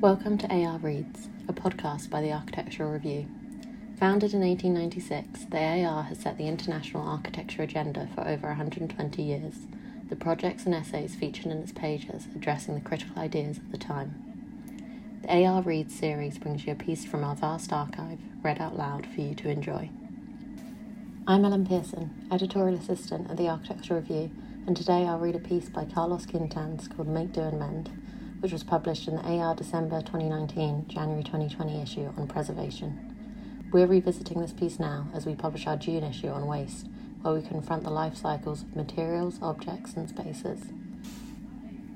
Welcome to AR Reads, a podcast by the Architectural Review. Founded in 1896, the AR has set the international architecture agenda for over 120 years, the projects and essays featured in its pages addressing the critical ideas of the time. The AR Reads series brings you a piece from our vast archive, read out loud for you to enjoy. I'm Ellen Pearson, editorial assistant at the Architectural Review, and today I'll read a piece by Carlos Quintáns called Make, Do and Mend, which was published in the AR December 2019, January 2020 issue on preservation. We're revisiting this piece now as we publish our June issue on waste, where we confront the life cycles of materials, objects, and spaces.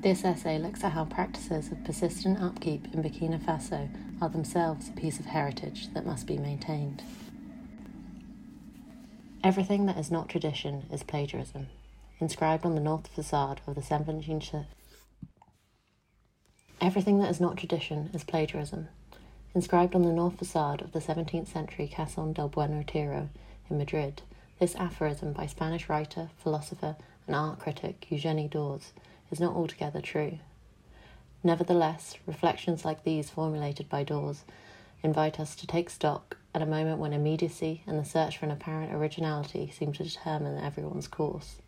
This essay looks at how practices of persistent upkeep in Burkina Faso are themselves a piece of heritage that must be maintained. Everything that is not tradition is plagiarism, inscribed on the north facade of the 17th Everything that is not tradition is plagiarism. Inscribed on the north facade of the 17th century Casón del Buen Retiro in Madrid, this aphorism by Spanish writer, philosopher, and art critic Eugeni d'Ors is not altogether true. Nevertheless, reflections like these formulated by d'Ors invite us to take stock at a moment when immediacy and the search for an apparent originality seem to determine everyone's course.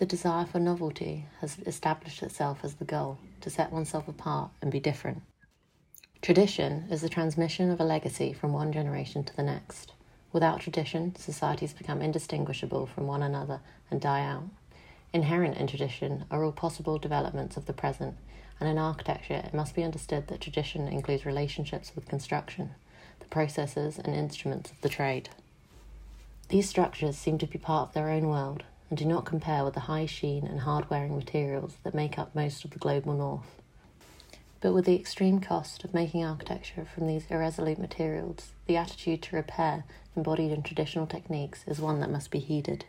The desire for novelty has established itself as the goal to set oneself apart and be different. Tradition is the transmission of a legacy from one generation to the next. Without tradition, societies become indistinguishable from one another and die out. Inherent in tradition are all possible developments of the present, and in architecture, it must be understood that tradition includes relationships with construction, the processes and instruments of the trade. These structures seem to be part of their own world, and do not compare with the high sheen and hard wearing materials that make up most of the global north. But with the extreme cost of making architecture from these irresolute materials, the attitude to repair embodied in traditional techniques is one that must be heeded.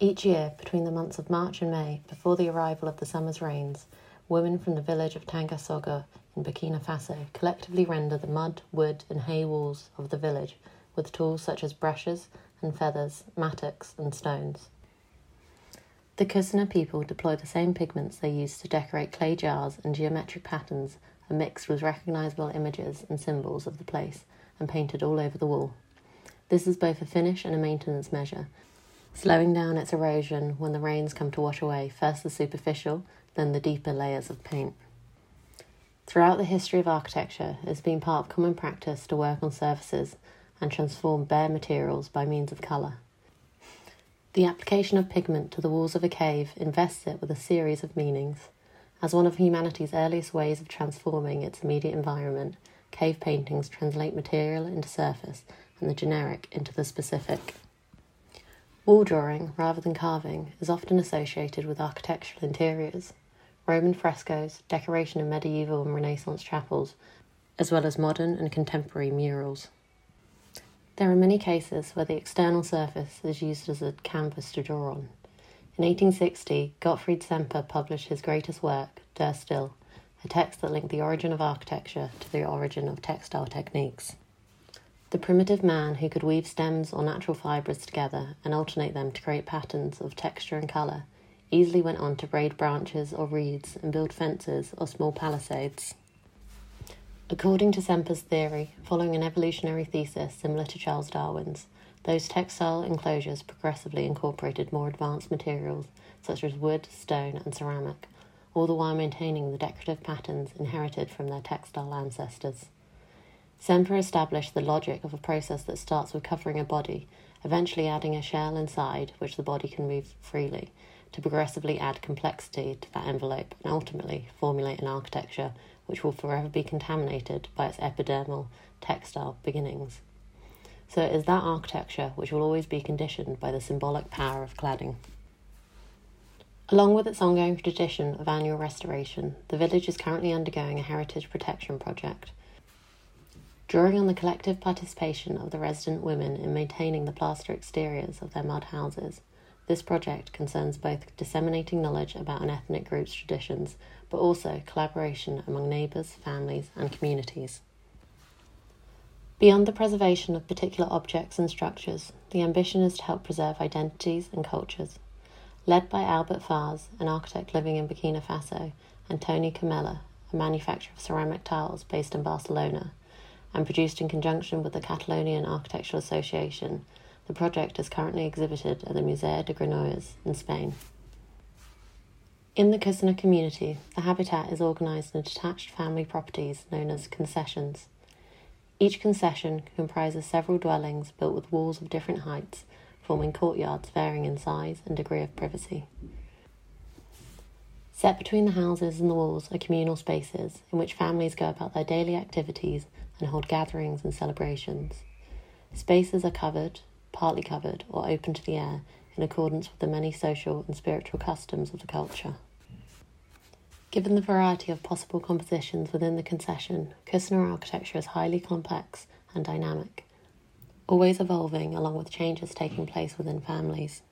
Each year, between the months of March and May, before the arrival of the summer's rains, women from the village of Tangassogo in Burkina Faso collectively render the mud, wood, and hay walls of the village with tools such as brushes and feathers, mattocks, and stones. The Kassena people deploy the same pigments they use to decorate clay jars and geometric patterns are mixed with recognizable images and symbols of the place and painted all over the wall. This is both a finish and a maintenance measure, slowing down its erosion when the rains come to wash away first the superficial, then the deeper layers of paint. Throughout the history of architecture, it has been part of common practice to work on surfaces and transform bare materials by means of colour. The application of pigment to the walls of a cave invests it with a series of meanings. As one of humanity's earliest ways of transforming its immediate environment, cave paintings translate material into surface and the generic into the specific. Wall drawing, rather than carving, is often associated with architectural interiors. Roman frescoes, decoration in medieval and Renaissance chapels, as well as modern and contemporary murals. There are many cases where the external surface is used as a canvas to draw on. In 1860, Gottfried Semper published his greatest work, Der Stil, a text that linked the origin of architecture to the origin of textile techniques. The primitive man who could weave stems or natural fibres together and alternate them to create patterns of texture and colour easily went on to braid branches or reeds and build fences or small palisades. According to Semper's theory, following an evolutionary thesis similar to Charles Darwin's, those textile enclosures progressively incorporated more advanced materials such as wood, stone, and ceramic, all the while maintaining the decorative patterns inherited from their textile ancestors. Semper established the logic of a process that starts with covering a body, eventually adding a shell inside which the body can move freely, to progressively add complexity to that envelope and ultimately formulate an architecture which will forever be contaminated by its epidermal textile beginnings. So it is that architecture which will always be conditioned by the symbolic power of cladding. Along with its ongoing tradition of annual restoration, the village is currently undergoing a heritage protection project. Drawing on the collective participation of the resident women in maintaining the plaster exteriors of their mud houses, this project concerns both disseminating knowledge about an ethnic group's traditions, but also collaboration among neighbours, families, and communities. Beyond the preservation of particular objects and structures, the ambition is to help preserve identities and cultures. Led by Albert Faus, an architect living in Burkina Faso, and Toni Cumella, a manufacturer of ceramic tiles based in Barcelona, and produced in conjunction with the Catalonian Architectural Association, the project is currently exhibited at the Museo de Granollers in Spain. In the Kassena community, the habitat is organised in detached family properties known as concessions. Each concession comprises several dwellings built with walls of different heights, forming courtyards varying in size and degree of privacy. Set between the houses and the walls are communal spaces in which families go about their daily activities and hold gatherings and celebrations. Spaces are covered, partly covered, or open to the air in accordance with the many social and spiritual customs of the culture. Given the variety of possible compositions within the concession, Kassena architecture is highly complex and dynamic, always evolving along with changes taking place within families.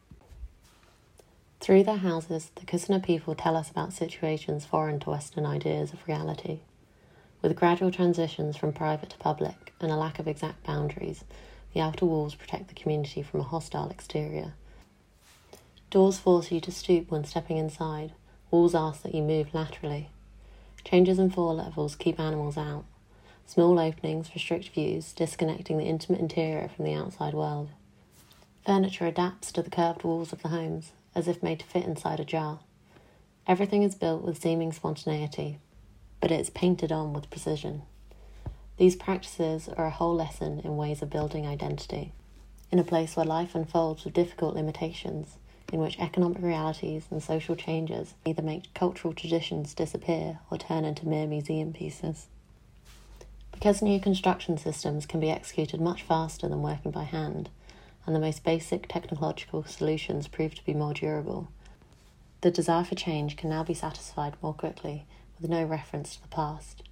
Through their houses, the Kassena people tell us about situations foreign to Western ideas of reality. With gradual transitions from private to public and a lack of exact boundaries, the outer walls protect the community from a hostile exterior. Doors force you to stoop when stepping inside, Walls ask that you move laterally. Changes in floor levels keep animals out. Small openings restrict views, disconnecting the intimate interior from the outside world. Furniture adapts to the curved walls of the homes, as if made to fit inside a jar. Everything is built with seeming spontaneity, but it is painted on with precision. These practices are a whole lesson in ways of building identity, in a place where life unfolds with difficult limitations in which economic realities and social changes either make cultural traditions disappear or turn into mere museum pieces. Because new construction systems can be executed much faster than working by hand, and the most basic technological solutions prove to be more durable, the desire for change can now be satisfied more quickly with no reference to the past.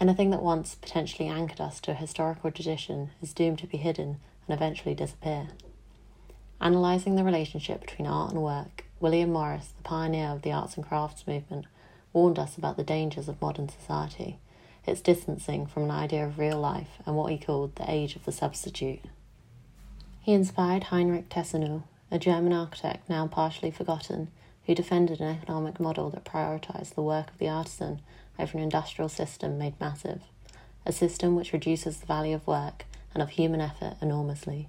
Anything that once potentially anchored us to a historical tradition is doomed to be hidden and eventually disappear. Analysing the relationship between art and work, William Morris, the pioneer of the arts and crafts movement, warned us about the dangers of modern society, its distancing from an idea of real life and what he called the age of the substitute. He inspired Heinrich Tessenow, a German architect now partially forgotten, who defended an economic model that prioritised the work of the artisan over an industrial system made massive, a system which reduces the value of work and of human effort enormously.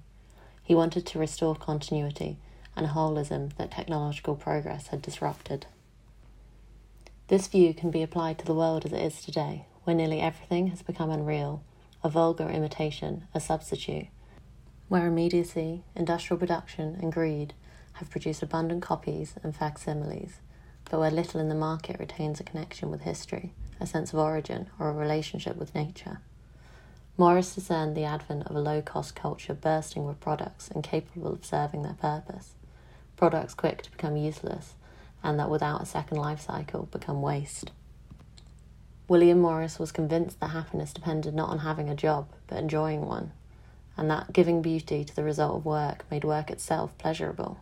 He wanted to restore continuity and holism that technological progress had disrupted. This view can be applied to the world as it is today, where nearly everything has become unreal, a vulgar imitation, a substitute, where immediacy, industrial production, and greed have produced abundant copies and facsimiles, but where little in the market retains a connection with history, a sense of origin, or a relationship with nature. Morris discerned the advent of a low cost culture bursting with products and capable of serving their purpose, products quick to become useless, and that without a second life cycle become waste. William Morris was convinced that happiness depended not on having a job, but enjoying one, and that giving beauty to the result of work made work itself pleasurable.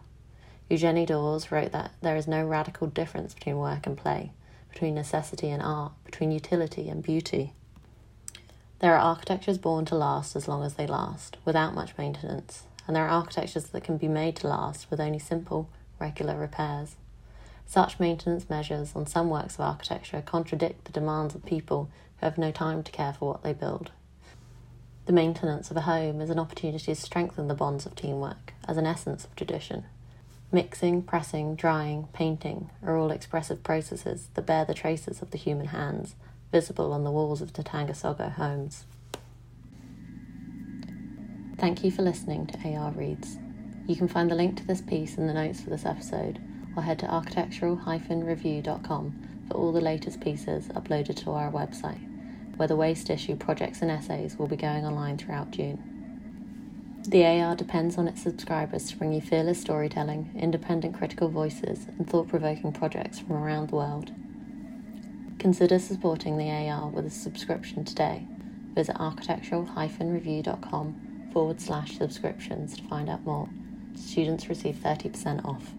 Eugeni d'Ors wrote that there is no radical difference between work and play, between necessity and art, between utility and beauty. There are architectures born to last as long as they last, without much maintenance, and there are architectures that can be made to last with only simple, regular repairs. Such maintenance measures on some works of architecture contradict the demands of people who have no time to care for what they build. The maintenance of a home is an opportunity to strengthen the bonds of teamwork as an essence of tradition. Mixing, pressing, drying, painting are all expressive processes that bear the traces of the human hands visible on the walls of Tatangasogho homes. Thank you for listening to AR Reads. You can find the link to this piece in the notes for this episode, or head to architectural-review.com for all the latest pieces uploaded to our website, where the waste issue projects and essays will be going online throughout June. The AR depends on its subscribers to bring you fearless storytelling, independent critical voices, and thought provoking projects from around the world. Consider supporting the AR with a subscription today. Visit architectural-review.com forward slash subscriptions to find out more. Students receive 30% off.